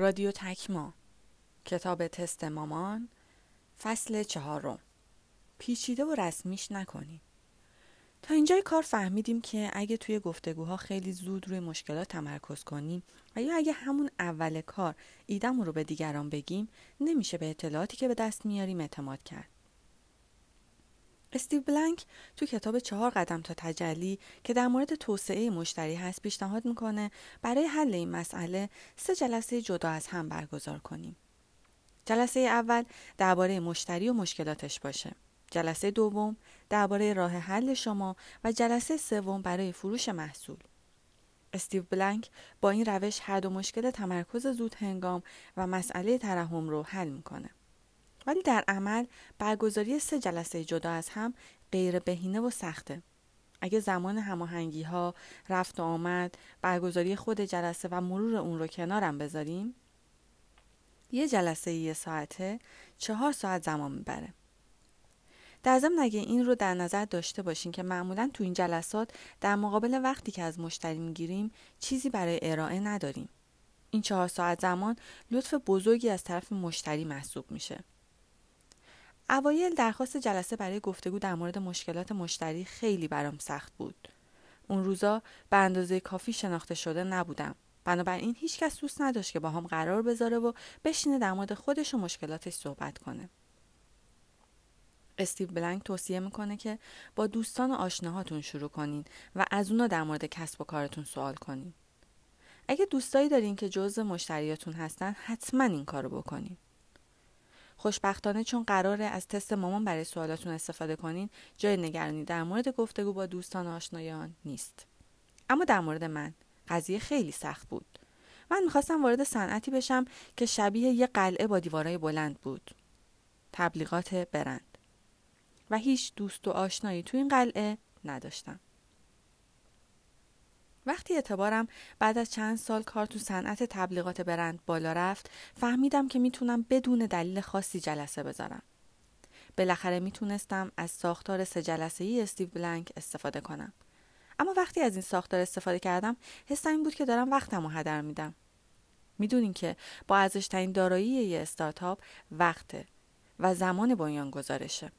رادیو تکما کتاب تست مامان فصل چهارم. پیچیده و رسمیش نکنی. تا اینجای کار فهمیدیم که اگه توی گفتگوها خیلی زود روی مشکلات تمرکز کنیم و یا اگه همون اول کار ایدمون رو به دیگران بگیم نمیشه به اطلاعاتی که به دست میاریم اعتماد کرد. استیو بلنک تو کتاب چهار قدم تا تجلی که در مورد توسعه مشتری هست پیشنهاد می‌کنه برای حل این مسئله سه جلسه جدا از هم برگزار کنیم. جلسه اول درباره مشتری و مشکلاتش باشه. جلسه دوم درباره راه حل شما و جلسه سوم برای فروش محصول. استیو بلنک با این روش هر دو مشکل تمرکز زود هنگام و مسئله ترحم رو حل می‌کنه. ولی در عمل برگزاری سه جلسه جدا از هم غیر بهینه و سخته. اگه زمان هماهنگی ها، رفت و آمد، برگزاری خود جلسه و مرور اون رو کنارم بذاریم، یه جلسه یه ساعته چهار ساعت زمان می‌بره. در ضمن اگه این رو در نظر داشته باشین که معمولا تو این جلسات در مقابل وقتی که از مشتری می‌گیریم چیزی برای ارائه نداریم. این چهار ساعت زمان لطف بزرگی از طرف مشتری محسوب میشه. اوایل درخواست جلسه برای گفتگو در مورد مشکلات مشتری خیلی برام سخت بود. اون روزا به اندازه کافی شناخته شده نبودم. بنابراین هیچکس دوست نداشت که با هم قرار بذاره و بشینه در مورد خودش و مشکلاتش صحبت کنه. استیو بلنک توصیه می‌کنه که با دوستان و آشناهاتون شروع کنین و از اونا در مورد کسب و کارتون سوال کنین. اگه دوستایی دارین که جزء مشتریاتون هستن حتما این کارو بکنین. خوشبختانه چون قراره از تست مامان برای سوالاتون استفاده کنین جای نگرانی در مورد گفتگو با دوستان و آشنایان نیست. اما در مورد من قضیه خیلی سخت بود. من می‌خواستم وارد صنعتی بشم که شبیه یه قلعه با دیوارای بلند بود. تبلیغات برند. و هیچ دوست و آشنایی تو این قلعه نداشتم. وقتی اعتبارم بعد از چند سال کار تو صنعت تبلیغات برند بالا رفت فهمیدم که می‌تونم بدون دلیل خاصی جلسه بذارم. بالاخره می‌تونستم از ساختار سه جلسه ای استیو بلنک استفاده کنم. اما وقتی از این ساختار استفاده کردم حسم این بود که دارم وقتم رو هدر میدم. می‌دونین که با ارزشترین دارایی یه استارتاپ وقته و زمان بنیان گذارشه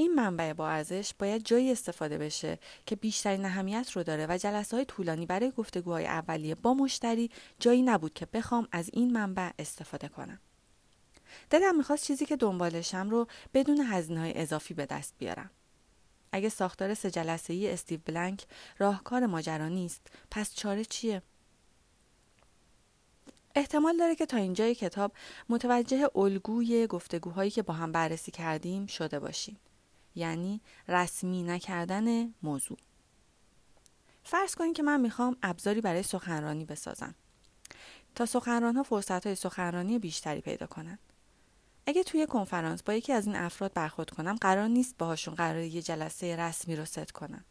این منبع با ارزش باید جایی استفاده بشه که بیشترین اهمیت رو داره و جلسه های طولانی برای گفتگوهای اولیه با مشتری جایی نبود که بخوام از این منبع استفاده کنم. دلم می‌خواست چیزی که دنبالشم رو بدون هزینه های اضافی به دست بیارم. اگه ساختار سه جلسه ای استیو بلنک راهکار ماجرا نیست پس چاره چیه؟ احتمال داره که تا اینجای کتاب متوجه الگوی گفتگوهایی که با هم بررسی کردیم شده باشیم. یعنی رسمی نکردن موضوع فرض کنید که من می‌خوام ابزاری برای سخنرانی بسازم تا سخنران ها فرصت های سخنرانی بیشتری پیدا کنند. اگه توی کنفرانس با یکی از این افراد برخورد کنم قرار نیست باهاشون قرار یه جلسه رسمی رو ست کنم.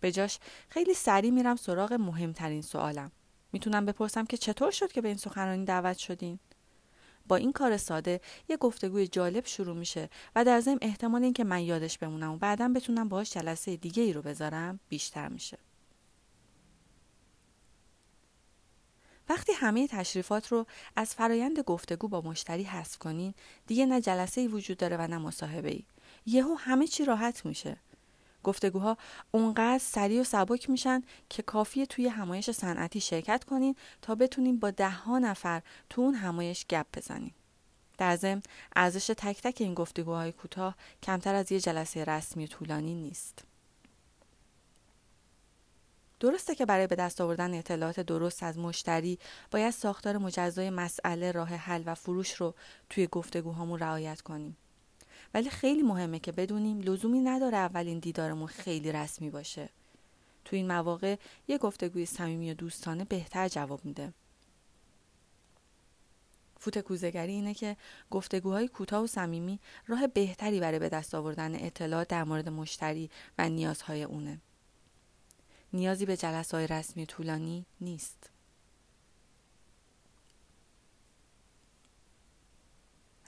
به جاش خیلی سریع میرم سراغ مهمترین سوالم. می‌تونم بپرسم که چطور شد که به این سخنرانی دعوت شدین؟ با این کار ساده یه گفتگوی جالب شروع میشه و در ضمن احتمال اینکه من یادش بمونم و بعدا بتونم باهاش جلسه دیگه ای رو بذارم بیشتر میشه. وقتی همه تشریفات رو از فرایند گفتگو با مشتری حذف کنین دیگه نه جلسه ای وجود داره و نه مصاحبه ای یهو همه چی راحت میشه. گفتگوها اونقدر سریع و سبک میشن که کافیه توی همایش صنعتی شرکت کنین تا بتونین با ده ها نفر تو اون همایش گپ بزنین. در ضمن ارزش تک تک این گفتگوهای کوتاه کمتر از یه جلسه رسمی و طولانی نیست. درسته که برای به دست آوردن اطلاعات درست از مشتری باید ساختار مجزای مسئله راه حل و فروش رو توی گفتگوهامون رعایت کنیم. ولی خیلی مهمه که بدونیم لزومی نداره اولین دیدارمون خیلی رسمی باشه. تو این مواقع یه گفتگوی صمیمی و دوستانه بهتر جواب میده. فوت کوزگری اینه که گفتگوهای کوتاه و صمیمی راه بهتری برای به دست آوردن اطلاعات در مورد مشتری و نیازهای اونه. نیازی به جلسه های رسمی طولانی نیست.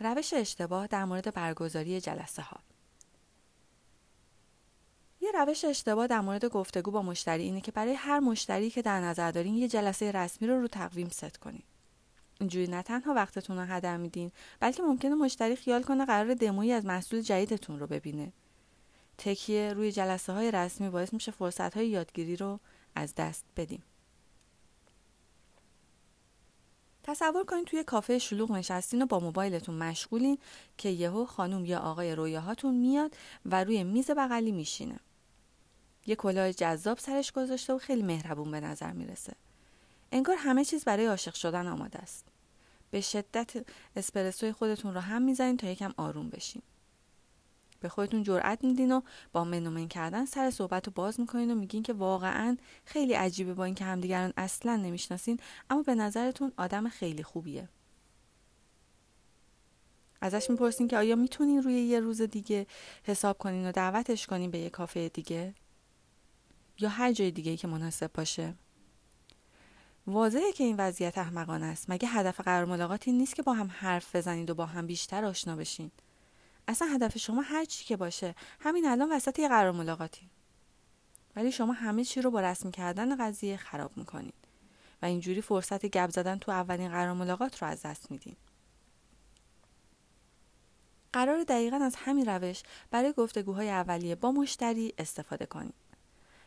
روش اشتباه در مورد برگزاری جلسه ها یه روش اشتباه در مورد گفتگو با مشتری اینه که برای هر مشتری که در نظر دارین یه جلسه رسمی رو رو تقویم ست کنین. اینجوری نه تنها وقتتون رو هدر میدین بلکه ممکنه مشتری خیال کنه قرار دمویی از محصول جدیدتون رو ببینه. تکیه روی جلسه های رسمی باعث میشه فرصت های یادگیری رو از دست بدیم تصور کنید توی کافه شلوغ نشستین و با موبایلتون مشغولین که یهو خانم یا آقای رویاهاتون میاد و روی میز بغلی میشینه. یه کلاه جذاب سرش گذاشته و خیلی مهربون به نظر می‌رسه. انگار همه چیز برای عاشق شدن آماده است. به شدت اسپرسوی خودتون رو هم می‌زنین تا یکم آروم بشین. به خودتون جرأت میدین و با منومن کردن سر صحبت رو باز می‌کنین و میگین که واقعا خیلی عجیبه با اینکه همدیگران اصلا نمی‌شناسین اما به نظرتون آدم خیلی خوبیه. ازش می‌پرسین که آیا می‌تونین روی یه روز دیگه حساب کنین و دعوتش کنین به یه کافه دیگه؟ یا هر جای دیگه که مناسب باشه؟ واضحه که این وضعیت احمقانه است. مگه هدف قرار ملاقات این نیست که با هم حرف بزنید و با هم بیشتر آشنا بشین؟ اصلا هدف شما هر چی که باشه. همین الان وسط یه قرار ملاقاتی. ولی شما همه چی رو با رسم کردن قضیه خراب می‌کنید. و اینجوری فرصت گپ زدن تو اولین قرار ملاقات رو از دست میدین. قرار دقیقا از همین روش برای گفتگوهای اولیه با مشتری استفاده کنید.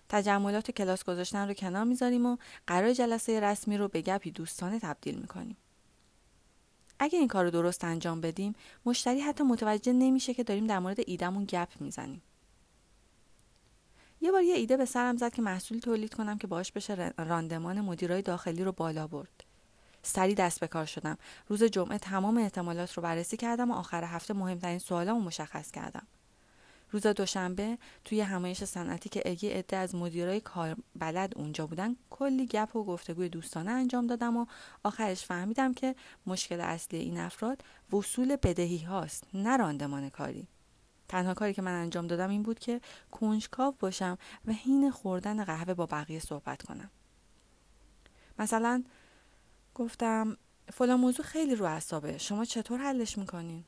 تجملات و کلاس گذاشتن رو کنار می‌ذاریم و قرار جلسه رسمی رو به گپی دوستانه تبدیل می‌کنیم. اگه این کار رو درست انجام بدیم مشتری حتی متوجه نمیشه که داریم در مورد ایدمون گپ می‌زنیم. یه بار یه ایده به سرم زد که محصولی تولید کنم که باش بشه راندمان مدیرای داخلی رو بالا برد. سری دست به کار شدم. روز جمعه تمام احتمالات رو بررسی کردم و آخر هفته مهمترین سوالامو مشخص کردم. روز دوشنبه توی همایش صنعتی که اگه عده از مدیرای کار بلد اونجا بودن کلی گپ و گفتگوی دوستانه انجام دادم و آخرش فهمیدم که مشکل اصلی این افراد وصول بدهی هاست نه راندمان کاری. تنها کاری که من انجام دادم این بود که کنجکاو باشم و حین خوردن قهوه با بقیه صحبت کنم. مثلا گفتم فلان موضوع خیلی رو اعصابه شما چطور حلش می‌کنین؟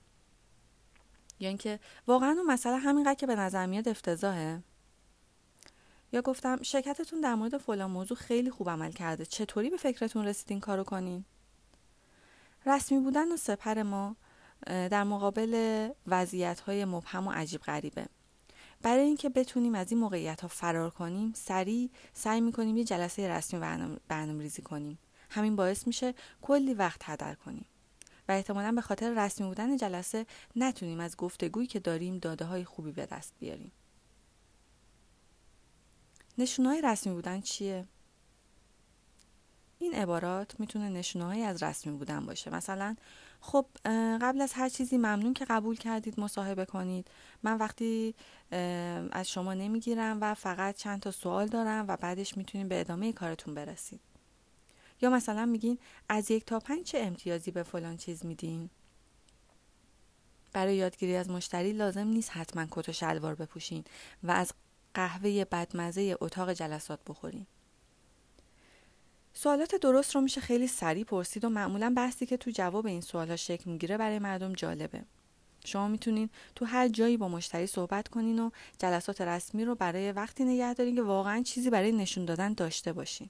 یا اینکه واقعا اون مسئله همینقدر که به نظر میاد افتضاحه. یا گفتم شرکتتون در مورد فلان موضوع خیلی خوب عمل کرده. چطوری به فکرتون رسیدین کارو کنین؟ رسمی بودن و سپر ما در مقابل وضعیت های مبهم و عجیب غریبه. برای اینکه بتونیم از این موقعیت ها فرار کنیم سریع سعی می‌کنیم یه جلسه رسمی برنامه ریزی کنیم. همین باعث میشه کلی وقت هدر کنیم. احتمالا به خاطر رسمی بودن جلسه نتونیم از گفتگویی که داریم داده های خوبی به دست بیاریم. نشونه رسمی بودن چیه؟ این عبارات می‌تونه نشونه از رسمی بودن باشه مثلا خب قبل از هر چیزی ممنون که قبول کردید مصاحبه کنید من وقتی از شما نمی‌گیرم و فقط چند تا سوال دارم و بعدش می‌تونیم به ادامه کارتون برسید یا مثلا میگین از یک تا پنج چه امتیازی به فلان چیز میدین؟ برای یادگیری از مشتری لازم نیست حتما کت و شلوار بپوشین و از قهوه بدمزه اتاق جلسات بخورین. سوالات درست رو میشه خیلی سریع پرسید و معمولا بحثی که تو جواب این سوالات شکل می‌گیره برای مردم جالبه. شما می‌تونین تو هر جایی با مشتری صحبت کنین و جلسات رسمی رو برای وقتی نگه دارین که واقعا چیزی برای نشون دادن داشته باشین.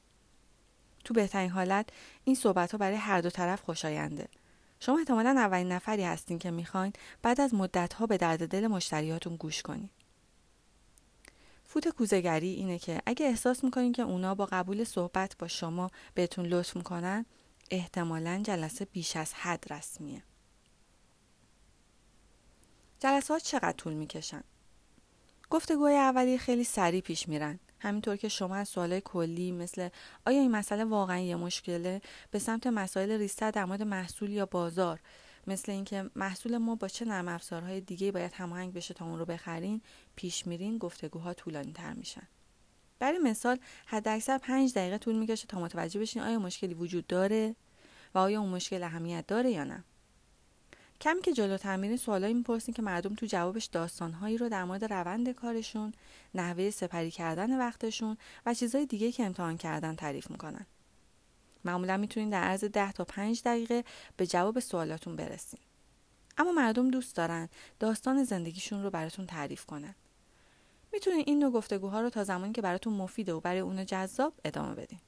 تو بهترین حالت این صحبت ها برای هر دو طرف خوشاینده. شما احتمالا اولین نفری هستین که می‌خواین بعد از مدت ها به درد دل مشتریاتون گوش کنید فوت کوزگری اینه که اگه احساس می‌کنین که اونا با قبول صحبت با شما بهتون لطف می‌کنن احتمالا جلسه بیش از حد رسمیه. جلسات چقدر طول می‌کشن؟ گفتگوهای اولی خیلی سریع پیش میرن. همینطور که شما از سوالای کلی مثل آیا این مسئله واقعا یه مشکله به سمت مسائل ریستر در مورد محصول یا بازار. مثل اینکه محصول ما با چه نرم افزارهای دیگه باید هماهنگ بشه تا اون رو بخرین پیش میرین گفتگوها طولانی تر میشن. برای مثال حداکثر پنج دقیقه طول می‌کشه تا متوجه بشین آیا مشکلی وجود داره و آیا اون مشکل اهمیت داره یا نه. کمی که جلوتر میرین سوالایی می‌پرسین که مردم تو جوابش داستانهایی رو در مورد روند کارشون نحوه سپری کردن وقتشون و چیزهای دیگه که امتحان کردن تعریف می‌کنن. معمولا می‌تونین در عرض ده تا پنج دقیقه به جواب سوالاتون برسین. اما مردم دوست دارن داستان زندگیشون رو براتون تعریف کنن. می‌تونین این نوع گفتگوها رو تا زمانی که براتون مفیده و برای اون جذاب ادامه بدین.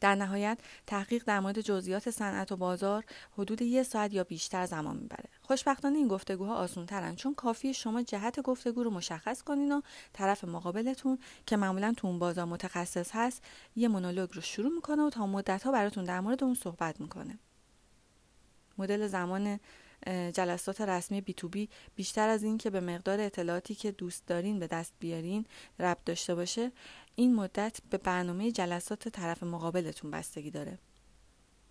در نهایت تحقیق در مورد جزئیات صنعت و بازار حدود یک ساعت یا بیشتر زمان می‌بره. خوشبختانه این گفتگوها آسون ترن چون کافی شما جهت گفتگو رو مشخص کنین و طرف مقابلتون که معمولا تو اون بازار متخصص هست یه مونولوگ رو شروع می‌کنه و تا مدت ها براتون در مورد اون صحبت می‌کنه. مدل زمان جلسات رسمی بی تو بی بیشتر از این که به مقدار اطلاعاتی که دوست دارین به دست بیارین ربط داشته باشه این مدت به برنامه جلسات طرف مقابلتون بستگی داره.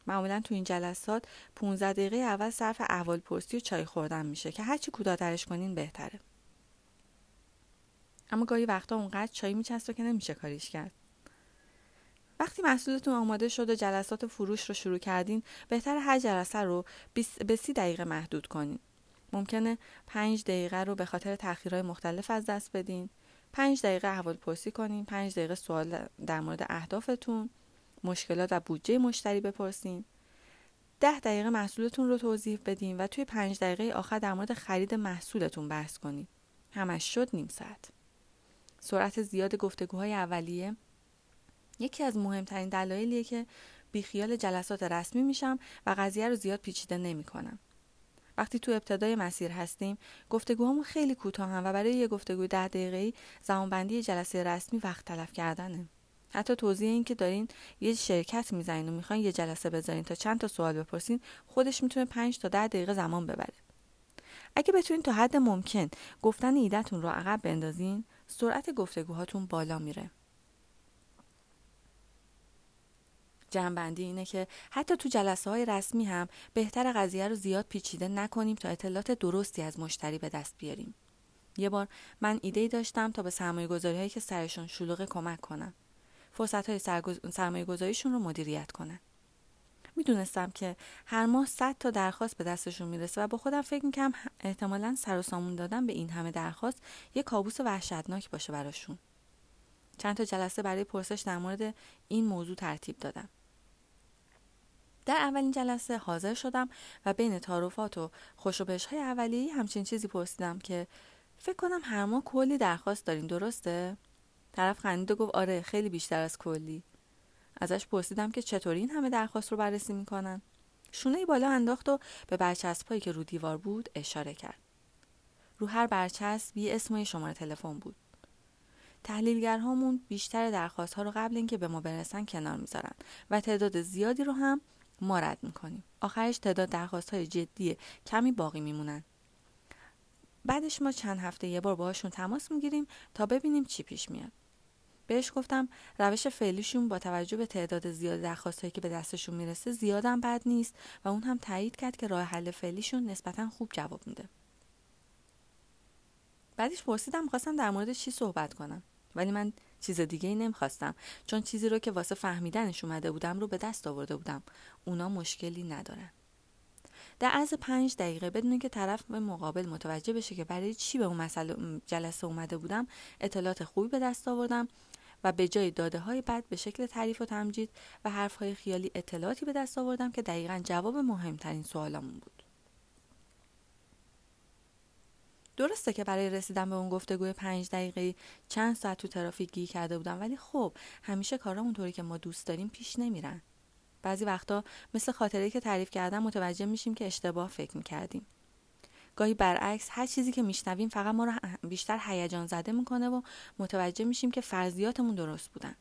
معمولا تو این جلسات 15 دقیقه اول صرف احوال پرسی و چای خوردن میشه که هرچی کوتاه‌ترش کنین بهتره. اما گاهی وقتا اونقدر چای میچسبه که نمیشه کاریش کرد. وقتی محصولتون آماده شد و جلسات فروش رو شروع کردین بهتر هر جلسه رو به سی دقیقه محدود کنین. ممکنه پنج دقیقه رو به خاطر تاخیرهای مختلف از دست بدین. پنج دقیقه احوال پرسی کنین پنج دقیقه سوال در مورد اهدافتون مشکلات و بودجه مشتری بپرسین. ده دقیقه محصولتون رو توضیح بدین و توی پنج دقیقه آخر در مورد خرید محصولتون بحث کنید همش شد نیم ساعت. سرعت زیاد گفتگوهای اولیه. یکی از مهمترین دلایلیه که بیخیال جلسات رسمی میشم و قضیه رو زیاد پیچیده نمی‌کنم. وقتی تو ابتدای مسیر هستیم گفتگوهامون خیلی کوتاهن و برای یه گفتگوی ده دقیقه‌ای زمانبندی جلسه رسمی وقت تلف کردنه. حتی توضیح این که دارین یه شرکت می‌زنین و می‌خواین یه جلسه بذارین تا چند تا سوال بپرسین خودش می‌تونه 5 تا ده دقیقه زمان ببره. اگه بتونین تا حد ممکن گفتن ایدهتون رو عقب بندازین سرعت گفتگوهاتون بالا میره. جنبندی اینه که حتی تو جلسه های رسمی هم بهتر قضیه رو زیاد پیچیده نکنیم تا اطلاعات درستی از مشتری به دست بیاریم. یه بار من ایده داشتم تا به سرمایه گذاری هایی که سرشون شلوغه کمک کنم. فرصت های سرمایه گذاریشون رو مدیریت کنن. می‌دونستم که هر ماه 100 تا درخواست به دستشون می‌رسه و با خودم فکر می‌کنم احتمالا سر و سامون دادن به این همه درخواست یه کابوس وحشتناک باشه براشون. چند تا جلسه برای پرسش در مورد این موضوع ترتیب دادم. در اولین جلسه حاضر شدم و بین تعارفات و خوشوبش های اولیه همچین چیزی پرسیدم که فکر کنم هر ماه کلی درخواست دارین درسته؟ طرف خندید و گفت آره خیلی بیشتر از کلی. ازش پرسیدم که چطوری این همه درخواست رو بررسی می‌کنن؟ شونه بالا انداخت و به برچسبهایی که رو دیوار بود اشاره کرد. رو هر برچسب یه اسم شماره تلفن بود. تحلیلگرهامون بیشتر درخواست ها رو قبل اینکه به ما برسن کنار می‌ذارن و تعداد زیادی رو هم ما رد می‌کنیم. آخرش تعداد درخواست های جدی کمی باقی میمونن. بعدش ما چند هفته یه بار باهاشون تماس می‌گیریم تا ببینیم چی پیش میاد. بهش گفتم روش فعلیشون با توجه به تعداد زیاد درخواستهایی که به دستشون می‌رسه زیادم بد نیست و اون هم تایید کرد که راه حل فعلیشون نسبتا خوب جواب میده. بعدش پرسیدم خواستم در مورد چی صحبت کنم. ولی من چیز دیگه ای نمی‌خواستم. چون چیزی رو که واسه فهمیدنش اومده بودم رو به دست آورده بودم. اونا مشکلی ندارن. در عرض پنج دقیقه بدون که طرف به مقابل متوجه بشه که برای چی به اون مسئله جلسه اومده بودم اطلاعات خوبی به دست آوردم و به جای داده های بد به شکل تعریف و تمجید و حرف های خیالی اطلاعاتی به دست آوردم که دقیقا جواب مهمترین سوالمون بود. درسته که برای رسیدن به اون گفتگوی پنج دقیقه چند ساعت تو ترافیک گیر کرده بودم ولی خب همیشه کارا اونطوری که ما دوست داریم پیش نمیرن. بعضی وقتا مثل خاطره که تعریف کردم متوجه میشیم که اشتباه فکر می‌کردیم. گاهی برعکس هر چیزی که میشنویم فقط ما رو بیشتر هیجان زده می‌کنه و متوجه میشیم که فرضیاتمون درست بودن.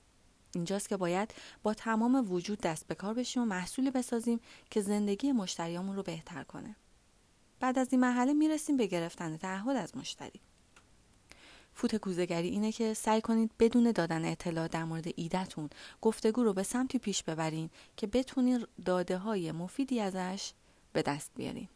اینجاست که باید با تمام وجود دست به کار بشیم و محصولی بسازیم که زندگی مشتریامون رو بهتر کنه. بعد از این مرحله می‌رسیم به گرفتن تعهد از مشتری. فوت کوزگری اینه که سعی کنید بدون دادن اطلاع در مورد ایدهتون گفتگو رو به سمتی پیش ببرین که بتونید داده های مفیدی ازش به دست بیارین.